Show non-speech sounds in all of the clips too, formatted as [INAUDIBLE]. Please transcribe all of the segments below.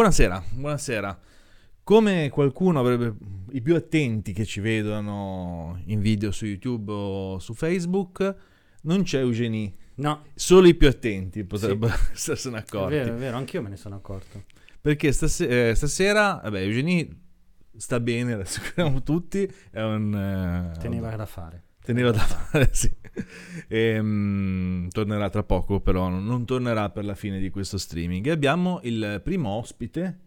Buonasera, buonasera. Come qualcuno avrebbe, i più attenti che ci vedono in video su YouTube o su Facebook, non c'è Eugenie. No, Solo i più attenti potrebbero [LAUGHS] essersene è accorti. vero, è vero, anch'io me ne sono accorto. Perché stase- eh, stasera, vabbè, Eugenie sta bene, lo assicuriamo tutti. È un. eh, Teneva da fare. Teneva da fare, [LAUGHS] sì. Ehm, tornerà tra poco, però non, tornerà per la fine di questo streaming. E abbiamo il primo ospite.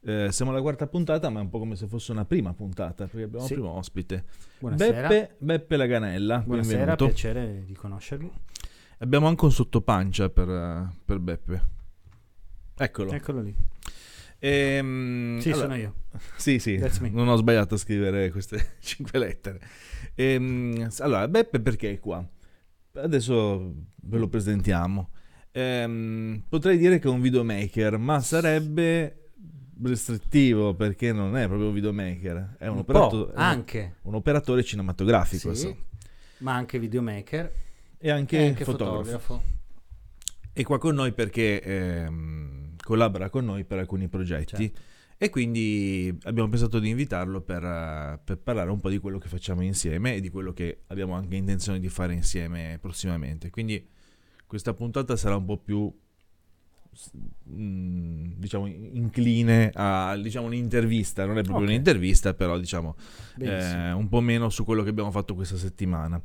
Eh, siamo alla quarta puntata, ma è un po' come se fosse una prima puntata, perché abbiamo Sì. il primo ospite. Buonasera. Beppe, Beppe Laganella, Buonasera, benvenuto. piacere di conoscervi. Abbiamo anche un sottopancia per, per Beppe. Eccolo. Eccolo lì. Ehm, Sì, allora- sono io. Sì, sì, non ho sbagliato a scrivere queste [LAUGHS] cinque lettere. Ehm, allora, Beppe perché è qua? Adesso ve lo presentiamo. Ehm, potrei dire che è un videomaker, ma sarebbe restrittivo perché non è proprio un videomaker, è un, Un operato- po', è un- anche. un operatore cinematografico Sì, insomma. ma anche videomaker e anche, e anche fotografo. fotografo. È qua con noi perché ehm, collabora con noi per alcuni progetti Certo. e quindi abbiamo pensato di invitarlo per, eh, per parlare un po' di quello che facciamo insieme e di quello che abbiamo anche intenzione di fare insieme prossimamente. Quindi questa puntata sarà un po' più mm, diciamo incline a diciamo un'intervista, non è proprio Ok. un'intervista, però diciamo eh, un po' meno su quello che abbiamo fatto questa settimana.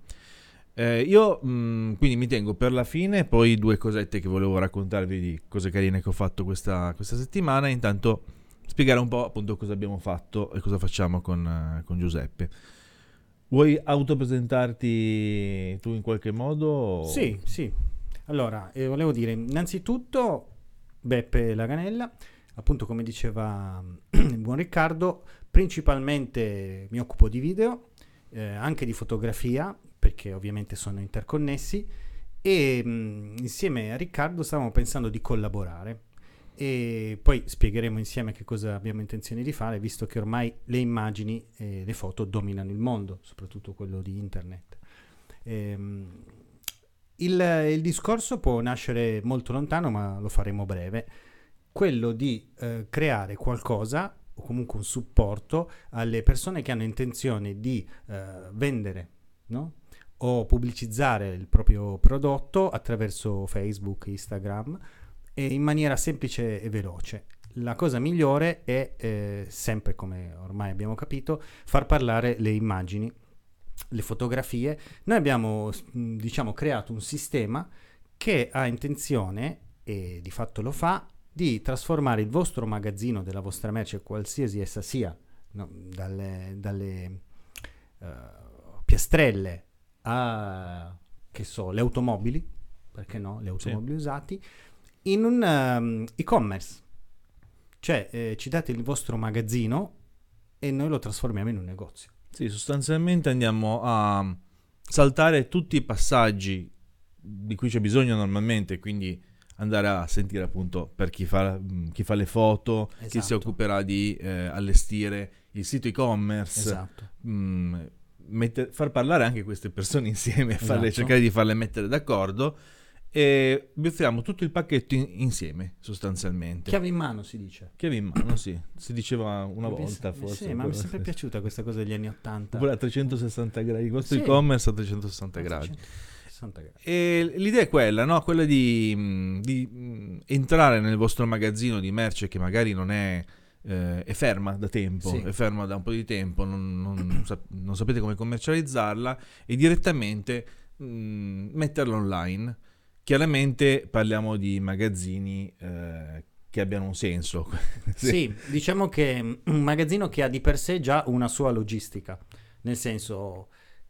Eh, io mh, quindi mi tengo per la fine, poi due cosette che volevo raccontarvi di cose carine che ho fatto questa, questa settimana. Intanto spiegare un po' appunto cosa abbiamo fatto e cosa facciamo con, eh, con Giuseppe. Vuoi autopresentarti tu in qualche modo? Sì, sì. Allora, eh, volevo dire, innanzitutto Beppe Laganella, appunto come diceva [CLEARS THROAT] il buon Riccardo, principalmente mi occupo di video, eh, anche di fotografia, perché ovviamente sono interconnessi, e mh, insieme a Riccardo stavamo pensando di collaborare. E poi spiegheremo insieme che cosa abbiamo intenzione di fare, visto che ormai le immagini e le foto dominano il mondo, soprattutto quello di internet. Ehm, il, il discorso può nascere molto lontano, ma lo faremo breve. Quello di eh, creare qualcosa o comunque un supporto alle persone che hanno intenzione di eh, vendere no? O pubblicizzare il proprio prodotto attraverso Facebook, Instagram e in maniera semplice e veloce. La cosa migliore è eh, sempre, come ormai abbiamo capito, far parlare le immagini, le fotografie. Noi abbiamo, mh, diciamo, creato un sistema che ha intenzione, e di fatto lo fa, di trasformare il vostro magazzino della vostra merce, qualsiasi essa sia, no, dalle, dalle eh, piastrelle a, che so, le automobili, perché no, le automobili usati, in un ehm, e-commerce. Cioè, eh, ci date il vostro magazzino e noi lo trasformiamo in un negozio. Sì, sostanzialmente andiamo a saltare tutti i passaggi di cui c'è bisogno normalmente, quindi andare a sentire appunto per chi fa, mh, chi fa le foto, chi si Esatto. occuperà di eh, allestire il sito e-commerce, Esatto. mh, mette- far parlare anche queste persone insieme, [LAUGHS] farle- Esatto. cercare di farle mettere d'accordo e vi offriamo tutto il pacchetto in- insieme sostanzialmente. Chiave in mano si dice. Chiave in mano, sì, si diceva una Mi volta sa- forse. Sì, ma mi è sempre [LAUGHS] piaciuta questa cosa degli anni 80. Oppure a 360 gradi, il vostro Sì. e-commerce a 360 gradi. 60 gradi. E l'idea è quella, no? Quella di, mh, di, mh, entrare nel vostro magazzino di merce che magari non è, eh, è ferma da tempo, Sì. è ferma da un po' di tempo, non, non [CLEARS THROAT] sap- non sapete come commercializzarla e direttamente mh, metterla online. Chiaramente parliamo di magazzini eh, che abbiano un senso. [LAUGHS] Sì, diciamo che un magazzino che ha di per sé già una sua logistica, nel senso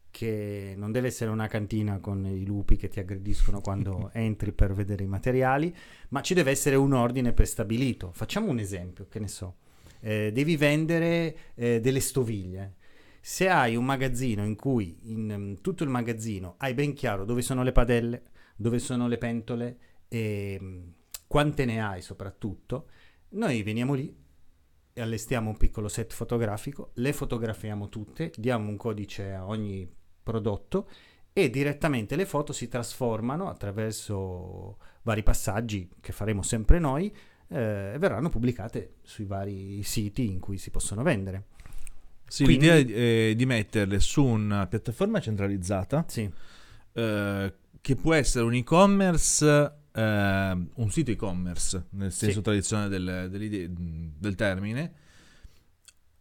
che non deve essere una cantina con i lupi che ti aggrediscono quando [LAUGHS] entri per vedere i materiali, ma ci deve essere un ordine prestabilito. Facciamo un esempio, che ne so, eh, devi vendere eh, delle stoviglie. Se hai un magazzino in cui in mm, tutto il magazzino hai ben chiaro dove sono le padelle, dove sono le pentole e mm, quante ne hai soprattutto, noi veniamo lì e allestiamo un piccolo set fotografico, le fotografiamo tutte, diamo un codice a ogni prodotto e direttamente le foto si trasformano attraverso vari passaggi che faremo sempre noi eh, verranno pubblicate sui vari siti in cui si possono vendere. Sì, Quindi- l'idea è eh, di metterle su una piattaforma centralizzata Sì, eh, che può essere un e-commerce, eh, un sito e-commerce nel senso Sì. tradizionale del, del termine,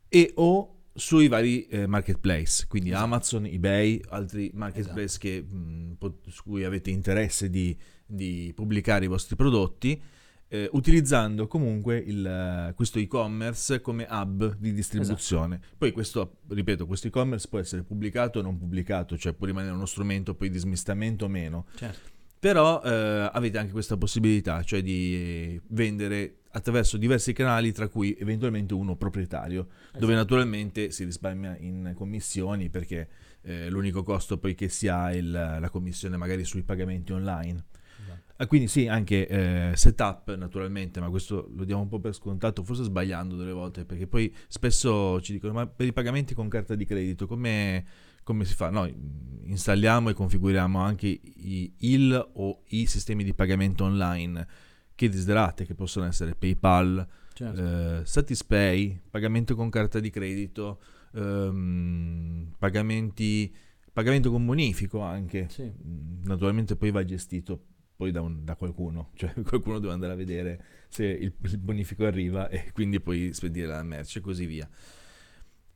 e o sui vari eh, marketplace, quindi Esatto. Amazon, eBay, altri marketplace Esatto. che, mh, po- su cui avete interesse di, di pubblicare i vostri prodotti. Eh, utilizzando comunque il, eh, questo e-commerce come hub di distribuzione. Esatto. Poi questo, ripeto, questo e-commerce può essere pubblicato o non pubblicato, cioè può rimanere uno strumento poi di smistamento o meno. certo. Però eh, avete anche questa possibilità, cioè di vendere attraverso diversi canali, tra cui eventualmente uno proprietario, dove Esatto. naturalmente si risparmia in commissioni perché eh, l'unico costo poi che si ha è il- la commissione magari sui pagamenti online. Ah, quindi sì, anche eh, setup naturalmente, ma questo lo diamo un po' per scontato, forse sbagliando delle volte, perché poi spesso ci dicono ma per i pagamenti con carta di credito come, come si fa? Noi installiamo e configuriamo anche i, il o i sistemi di pagamento online che desiderate, che possono essere PayPal, certo. eh, Satispay, pagamento con carta di credito, ehm, pagamenti, pagamento con bonifico anche. Sì. Mm, Naturalmente poi va gestito poi da, un- da qualcuno, [LAUGHS] cioè qualcuno deve andare a vedere se il, il bonifico arriva e quindi poi spedire la merce e così via.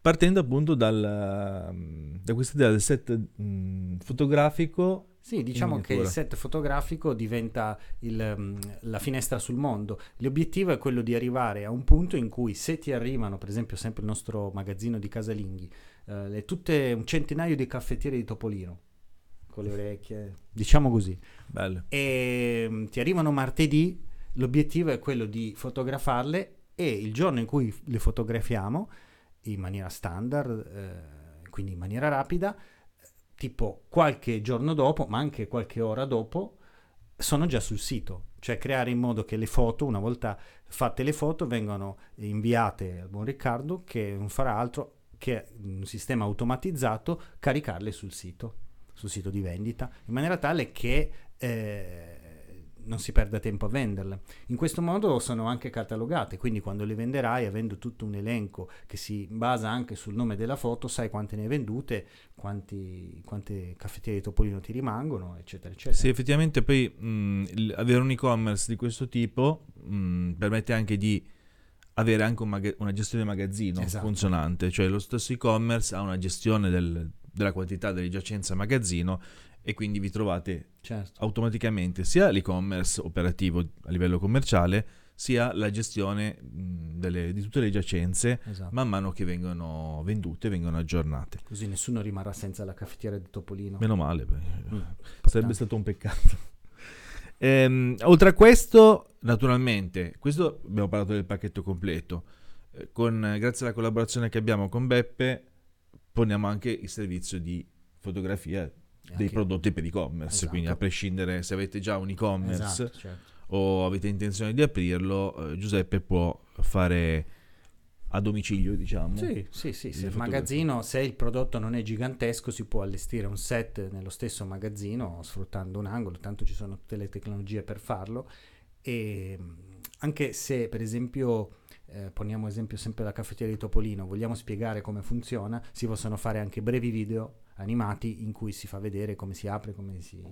Partendo appunto dal, mm, da questa idea del set mm, fotografico, Sì, diciamo che il set fotografico diventa il, mm, la finestra sul mondo. L'obiettivo è quello di arrivare a un punto in cui se ti arrivano, per esempio sempre il nostro magazzino di casalinghi, eh, tutte un centinaio di caffettiere di Topolino, con le orecchie, diciamo così, bello. e mm, ti arrivano martedì, l'obiettivo è quello di fotografarle e il giorno in cui le fotografiamo in maniera standard, eh, quindi in maniera rapida, tipo qualche giorno dopo, ma anche qualche ora dopo, sono già sul sito. Cioè creare in modo che le foto, una volta fatte le foto, vengano inviate al buon Riccardo che non farà altro che un sistema automatizzato caricarle sul sito, sul sito di vendita, in maniera tale che eh, non si perda tempo a venderle. In questo modo sono anche catalogate, quindi quando le venderai, avendo tutto un elenco che si basa anche sul nome della foto, sai quante ne hai vendute, quanti, quante caffettiere di Topolino ti rimangono, eccetera, eccetera. Sì, effettivamente poi mh, il- avere un e-commerce di questo tipo mh, permette anche di avere anche un maga- una gestione magazzino Esatto. funzionante, cioè lo stesso e-commerce ha una gestione del- della quantità delle giacenze magazzino e quindi vi trovate Certo. automaticamente sia l'e-commerce operativo a livello commerciale sia la gestione delle- di tutte le giacenze esatto. man mano che vengono vendute, vengono aggiornate. Così nessuno rimarrà senza la caffettiera di Topolino. Meno male, Mm, sarebbe stato un peccato. [LAUGHS] Ehm, oltre a questo, naturalmente, questo abbiamo parlato del pacchetto completo. Eh, con, grazie alla collaborazione che abbiamo con Beppe, poniamo anche il servizio di fotografia dei Anche- prodotti per e-commerce. Esatto. Quindi, a prescindere se avete già un e-commerce Esatto, certo. o avete intenzione di aprirlo, eh, Giuseppe può fare a domicilio, diciamo. Sì, sì, sì, se il magazzino, se il prodotto non è gigantesco, si può allestire un set nello stesso magazzino sfruttando un angolo, tanto ci sono tutte le tecnologie per farlo e mh, anche se per esempio eh, poniamo esempio sempre la caffettiera di Topolino, vogliamo spiegare come funziona, si possono fare anche brevi video animati in cui si fa vedere come si apre, come si,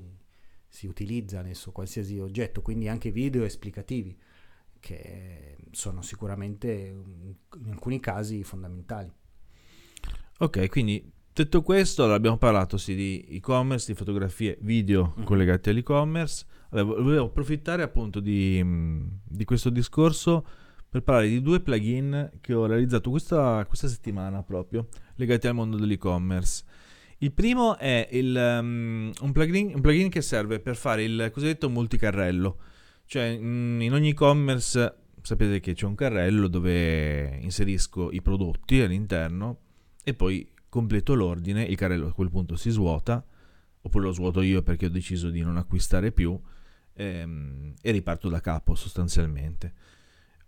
si utilizza adesso qualsiasi oggetto, quindi anche video esplicativi che sono sicuramente in alcuni casi fondamentali. Ok, quindi detto questo, allora abbiamo parlato sì, di e-commerce, di fotografie, video Mhm. collegati all'e-commerce. Allora, vo- volevo approfittare appunto di, di questo discorso per parlare di due plugin che ho realizzato questa, questa settimana proprio, legati al mondo dell'e-commerce. Il primo è il, um, un, plugin, un plugin che serve per fare il cosiddetto multicarrello. Cioè, mh, in ogni e-commerce sapete che c'è un carrello dove inserisco i prodotti all'interno e poi completo l'ordine, il carrello a quel punto si svuota, oppure lo svuoto io perché ho deciso di non acquistare più ehm, e riparto da capo sostanzialmente.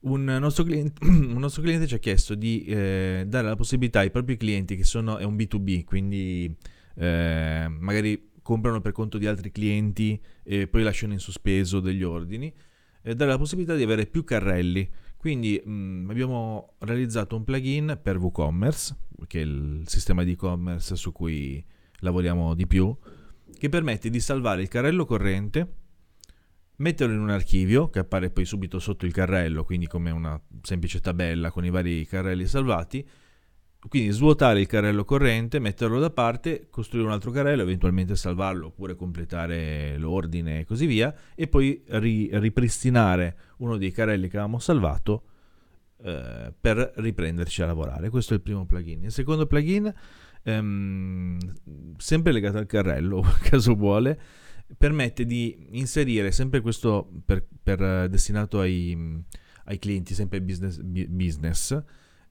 Un nostro, cliente, [CLEARS THROAT] un nostro cliente ci ha chiesto di eh, dare la possibilità ai propri clienti che sono, è un B2B, quindi eh, magari comprano per conto di altri clienti e poi lasciano in sospeso degli ordini, e dare la possibilità di avere più carrelli. Quindi mh, abbiamo realizzato un plugin per WooCommerce, che è il sistema di e-commerce su cui lavoriamo di più, che permette di salvare il carrello corrente, metterlo in un archivio che appare poi subito sotto il carrello, quindi come una semplice tabella con i vari carrelli salvati, quindi svuotare il carrello corrente, metterlo da parte, costruire un altro carrello, eventualmente salvarlo oppure completare l'ordine e così via, e poi ri- ripristinare uno dei carrelli che avevamo salvato eh, per riprenderci a lavorare. Questo è il primo plugin. Il secondo plugin, ehm, sempre legato al carrello, [LAUGHS] caso vuole, permette di inserire sempre questo per, per destinato ai, ai clienti, sempre business, business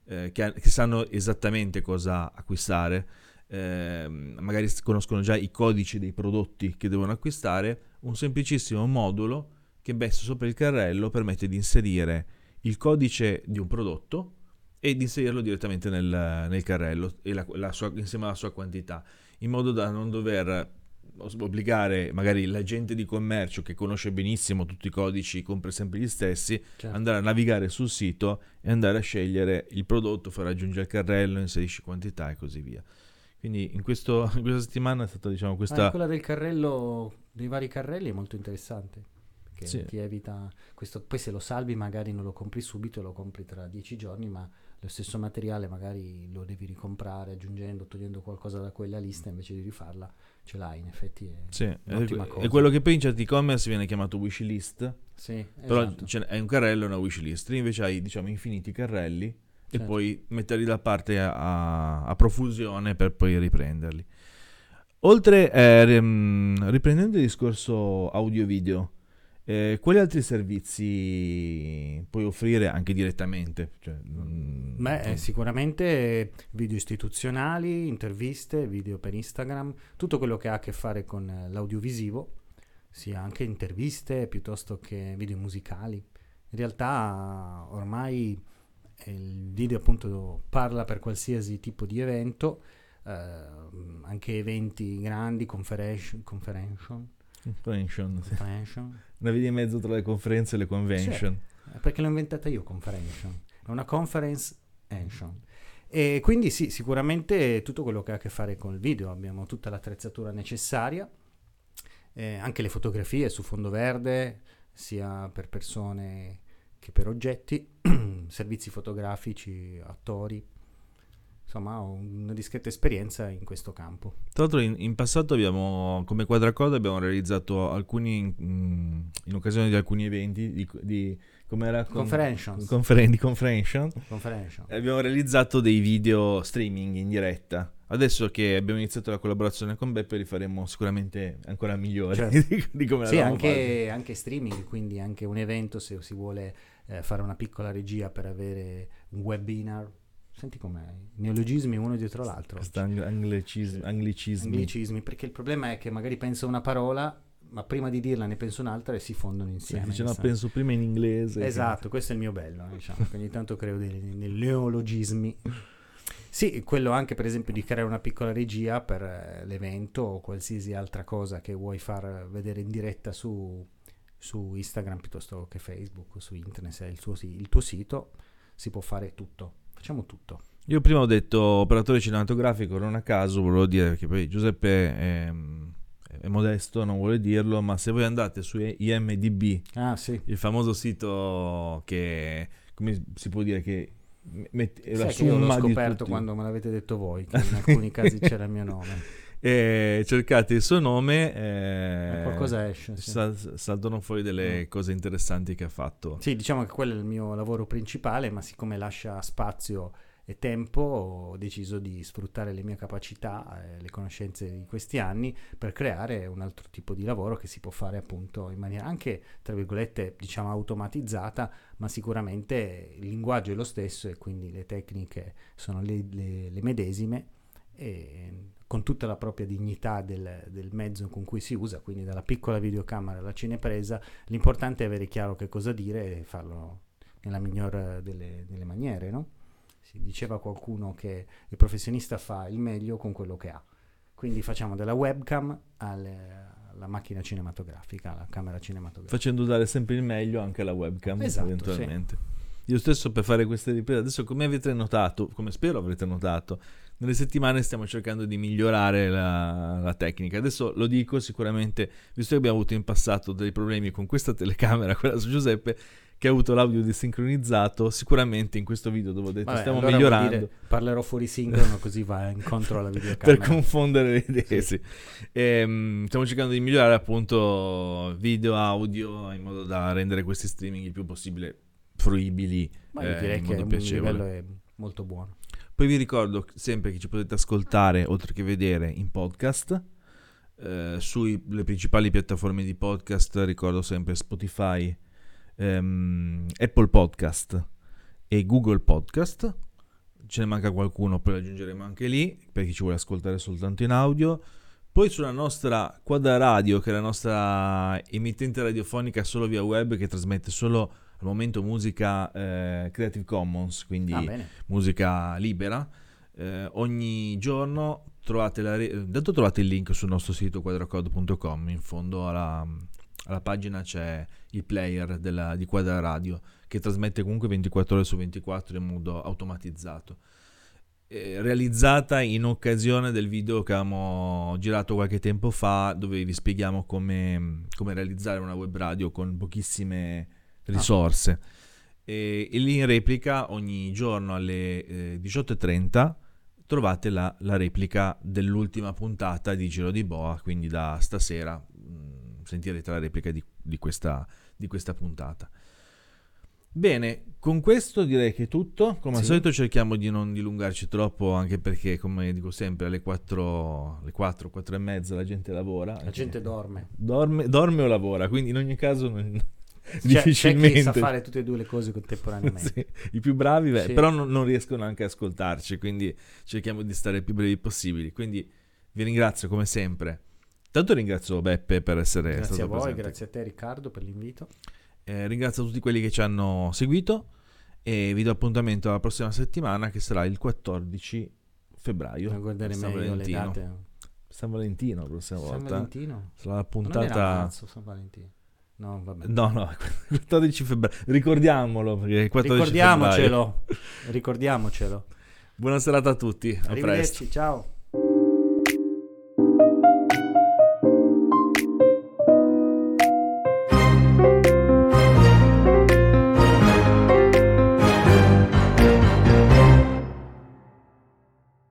eh, che, che, sanno esattamente cosa acquistare, eh, magari conoscono già i codici dei prodotti che devono acquistare, un semplicissimo modulo che messo sopra il carrello permette di inserire il codice di un prodotto e di inserirlo direttamente nel, nel carrello la, la sua, insieme alla sua quantità, in modo da non dover obbligare magari l'agente di commercio che conosce benissimo tutti i codici, compra sempre gli stessi, certo. andare a navigare sul sito e andare a scegliere il prodotto, far raggiungere il carrello, inserisci quantità e così via. Quindi in, questo, in questa settimana è stata diciamo questa... Ah, quella del carrello, dei vari carrelli è molto interessante. Perché sì. ti evita questo, poi se lo salvi magari non lo compri subito, lo compri tra dieci giorni, ma lo stesso materiale magari lo devi ricomprare aggiungendo, togliendo qualcosa da quella lista invece di rifarla ce l'hai in effetti è sì, è, quello che poi in certi e-commerce viene chiamato wishlist sì, però esatto. è un carrello e una wishlist invece hai diciamo infiniti carrelli certo. e puoi metterli da parte a, a, profusione per poi riprenderli oltre eh, riprendendo il discorso audio video eh, quali altri servizi puoi offrire anche direttamente? Cioè, non, Beh, non... sicuramente video istituzionali, interviste, video per Instagram, tutto quello che ha a che fare con l'audiovisivo, sia anche interviste piuttosto che video musicali. In realtà ormai il video appunto parla per qualsiasi tipo di evento, eh, anche eventi grandi, conference, conference Convention. Convention. Una via di mezzo tra le conferenze e le convention. Sì, perché l'ho inventata io, conferention. È una conference action. E quindi sì, sicuramente tutto quello che ha a che fare con il video, abbiamo tutta l'attrezzatura necessaria, eh, anche le fotografie su fondo verde, sia per persone che per oggetti, [CLEARS THROAT] servizi fotografici, attori, insomma ho una discreta esperienza in questo campo. Tra l'altro in, in passato abbiamo, come Quadracode, abbiamo realizzato alcuni, in, in occasione di alcuni eventi, di, di come era? Conferentions. Conferen- di conferention. Conferention. Abbiamo realizzato dei video streaming in diretta. Adesso che abbiamo iniziato la collaborazione con Beppe li faremo sicuramente ancora migliori certo. [LAUGHS] di, di, come Sì, anche, anche, streaming, quindi anche un evento se si vuole eh, fare una piccola regia per avere un webinar Senti com'è, neologismi uno dietro l'altro. Anglicismi, anglicismi. anglicismi. perché il problema è che magari penso una parola, ma prima di dirla ne penso un'altra e si fondono insieme. Sì, no, penso prima in inglese. Esatto, questo è il mio bello, diciamo. ogni tanto creo dei, dei neologismi. Sì, quello anche per esempio di creare una piccola regia per eh, l'evento o qualsiasi altra cosa che vuoi far vedere in diretta su, su Instagram piuttosto che Facebook, su internet, se è il, il tuo sito, si può fare tutto facciamo tutto. Io prima ho detto operatore cinematografico, non a caso volevo dire che poi Giuseppe è, è modesto, non vuole dirlo, ma se voi andate su IMDB, ah, sì. il famoso sito che, come si può dire, che mette è la Sai somma l'ho scoperto quando me l'avete detto voi, che in alcuni casi c'era il mio nome. [LAUGHS] E cercate il suo nome eh, qualcosa esce sì. sal- saltano fuori delle mm. cose interessanti che ha fatto sì diciamo che quello è il mio lavoro principale ma siccome lascia spazio e tempo ho deciso di sfruttare le mie capacità e le conoscenze di questi anni per creare un altro tipo di lavoro che si può fare appunto in maniera anche tra virgolette diciamo automatizzata ma sicuramente il linguaggio è lo stesso e quindi le tecniche sono le, le, le medesime con tutta la propria dignità del, del, mezzo con cui si usa, quindi dalla piccola videocamera alla cinepresa, l'importante è avere chiaro che cosa dire e farlo nella migliore delle, delle maniere, no? Si diceva qualcuno che il professionista fa il meglio con quello che ha. Quindi facciamo dalla webcam al, la macchina cinematografica, la camera cinematografica. Facendo dare sempre il meglio anche alla webcam, Esatto, eventualmente. Io stesso per fare queste riprese, adesso come avete notato, come spero avrete notato, nelle settimane stiamo cercando di migliorare la, la tecnica. Adesso lo dico sicuramente, visto che abbiamo avuto in passato dei problemi con questa telecamera, [LAUGHS] quella su Giuseppe, che ha avuto l'audio desincronizzato, sicuramente in questo video dove ho detto Vabbè, stiamo allora migliorando. dire, parlerò fuori sincrono così va incontro alla [LAUGHS] per videocamera. confondere le idee, sì. Ehm, stiamo cercando di migliorare appunto video, audio, in modo da rendere questi streaming il più possibile fruibili Ma io eh, direi in che il piacevole. livello è molto buono. Poi vi ricordo sempre che ci potete ascoltare, oltre che vedere, in podcast. Eh, sulle principali piattaforme di podcast ricordo sempre Spotify, ehm, Apple Podcast e Google Podcast. Ce ne manca qualcuno, poi lo aggiungeremo anche lì per chi ci vuole ascoltare soltanto in audio. Poi sulla nostra Quadra Radio, che è la nostra emittente radiofonica solo via web, che trasmette solo al momento musica eh, Creative Commons, quindi Ah, musica libera. Eh, ogni giorno trovate, la re- intanto trovate il link sul nostro sito quadracode.com. In fondo alla, alla pagina c'è il player della- di Quadra Radio che trasmette comunque 24 ore su 24 in modo automatizzato. Eh, realizzata in occasione del video che avevamo girato qualche tempo fa, dove vi spieghiamo come, come realizzare una web radio con pochissime risorse. E, e lì in replica ogni giorno alle eh, 18.30 trovate la, la replica dell'ultima puntata di Giro di Boa, quindi da stasera mh, sentirete la replica di, di questa, di questa puntata. Bene, con questo direi che è tutto. Come al Sì. solito cerchiamo di non dilungarci troppo, anche perché, come dico sempre, alle 4, alle 4, 4 e mezza la gente lavora. La gente dorme. dorme, dorme o lavora, quindi in ogni caso non- Cioè, c'è difficilmente... chi sa fare tutte e due le cose contemporaneamente. [LAUGHS] Sì, I più bravi, beh, Sì. però non, non riescono anche a ascoltarci, quindi cerchiamo di stare il più brevi possibili. Quindi vi ringrazio come sempre. Tanto ringrazio Beppe per essere Grazie stato a voi, presente. grazie a te Riccardo per l'invito. Eh, ringrazio tutti quelli che ci hanno seguito e vi do appuntamento alla prossima settimana che sarà il 14 febbraio. A guardare San meglio le Valentino. date. San Valentino la prossima San volta. Valentino? Sarà la Non era puntata... marzo, San Valentino. No, vabbè. No, no, [LAUGHS] 14 febbraio. Ricordiamolo perché il 14 febbraio. Ricordiamocelo. Ricordiamocelo. Buona serata a tutti. A presto. Arrivederci, ciao.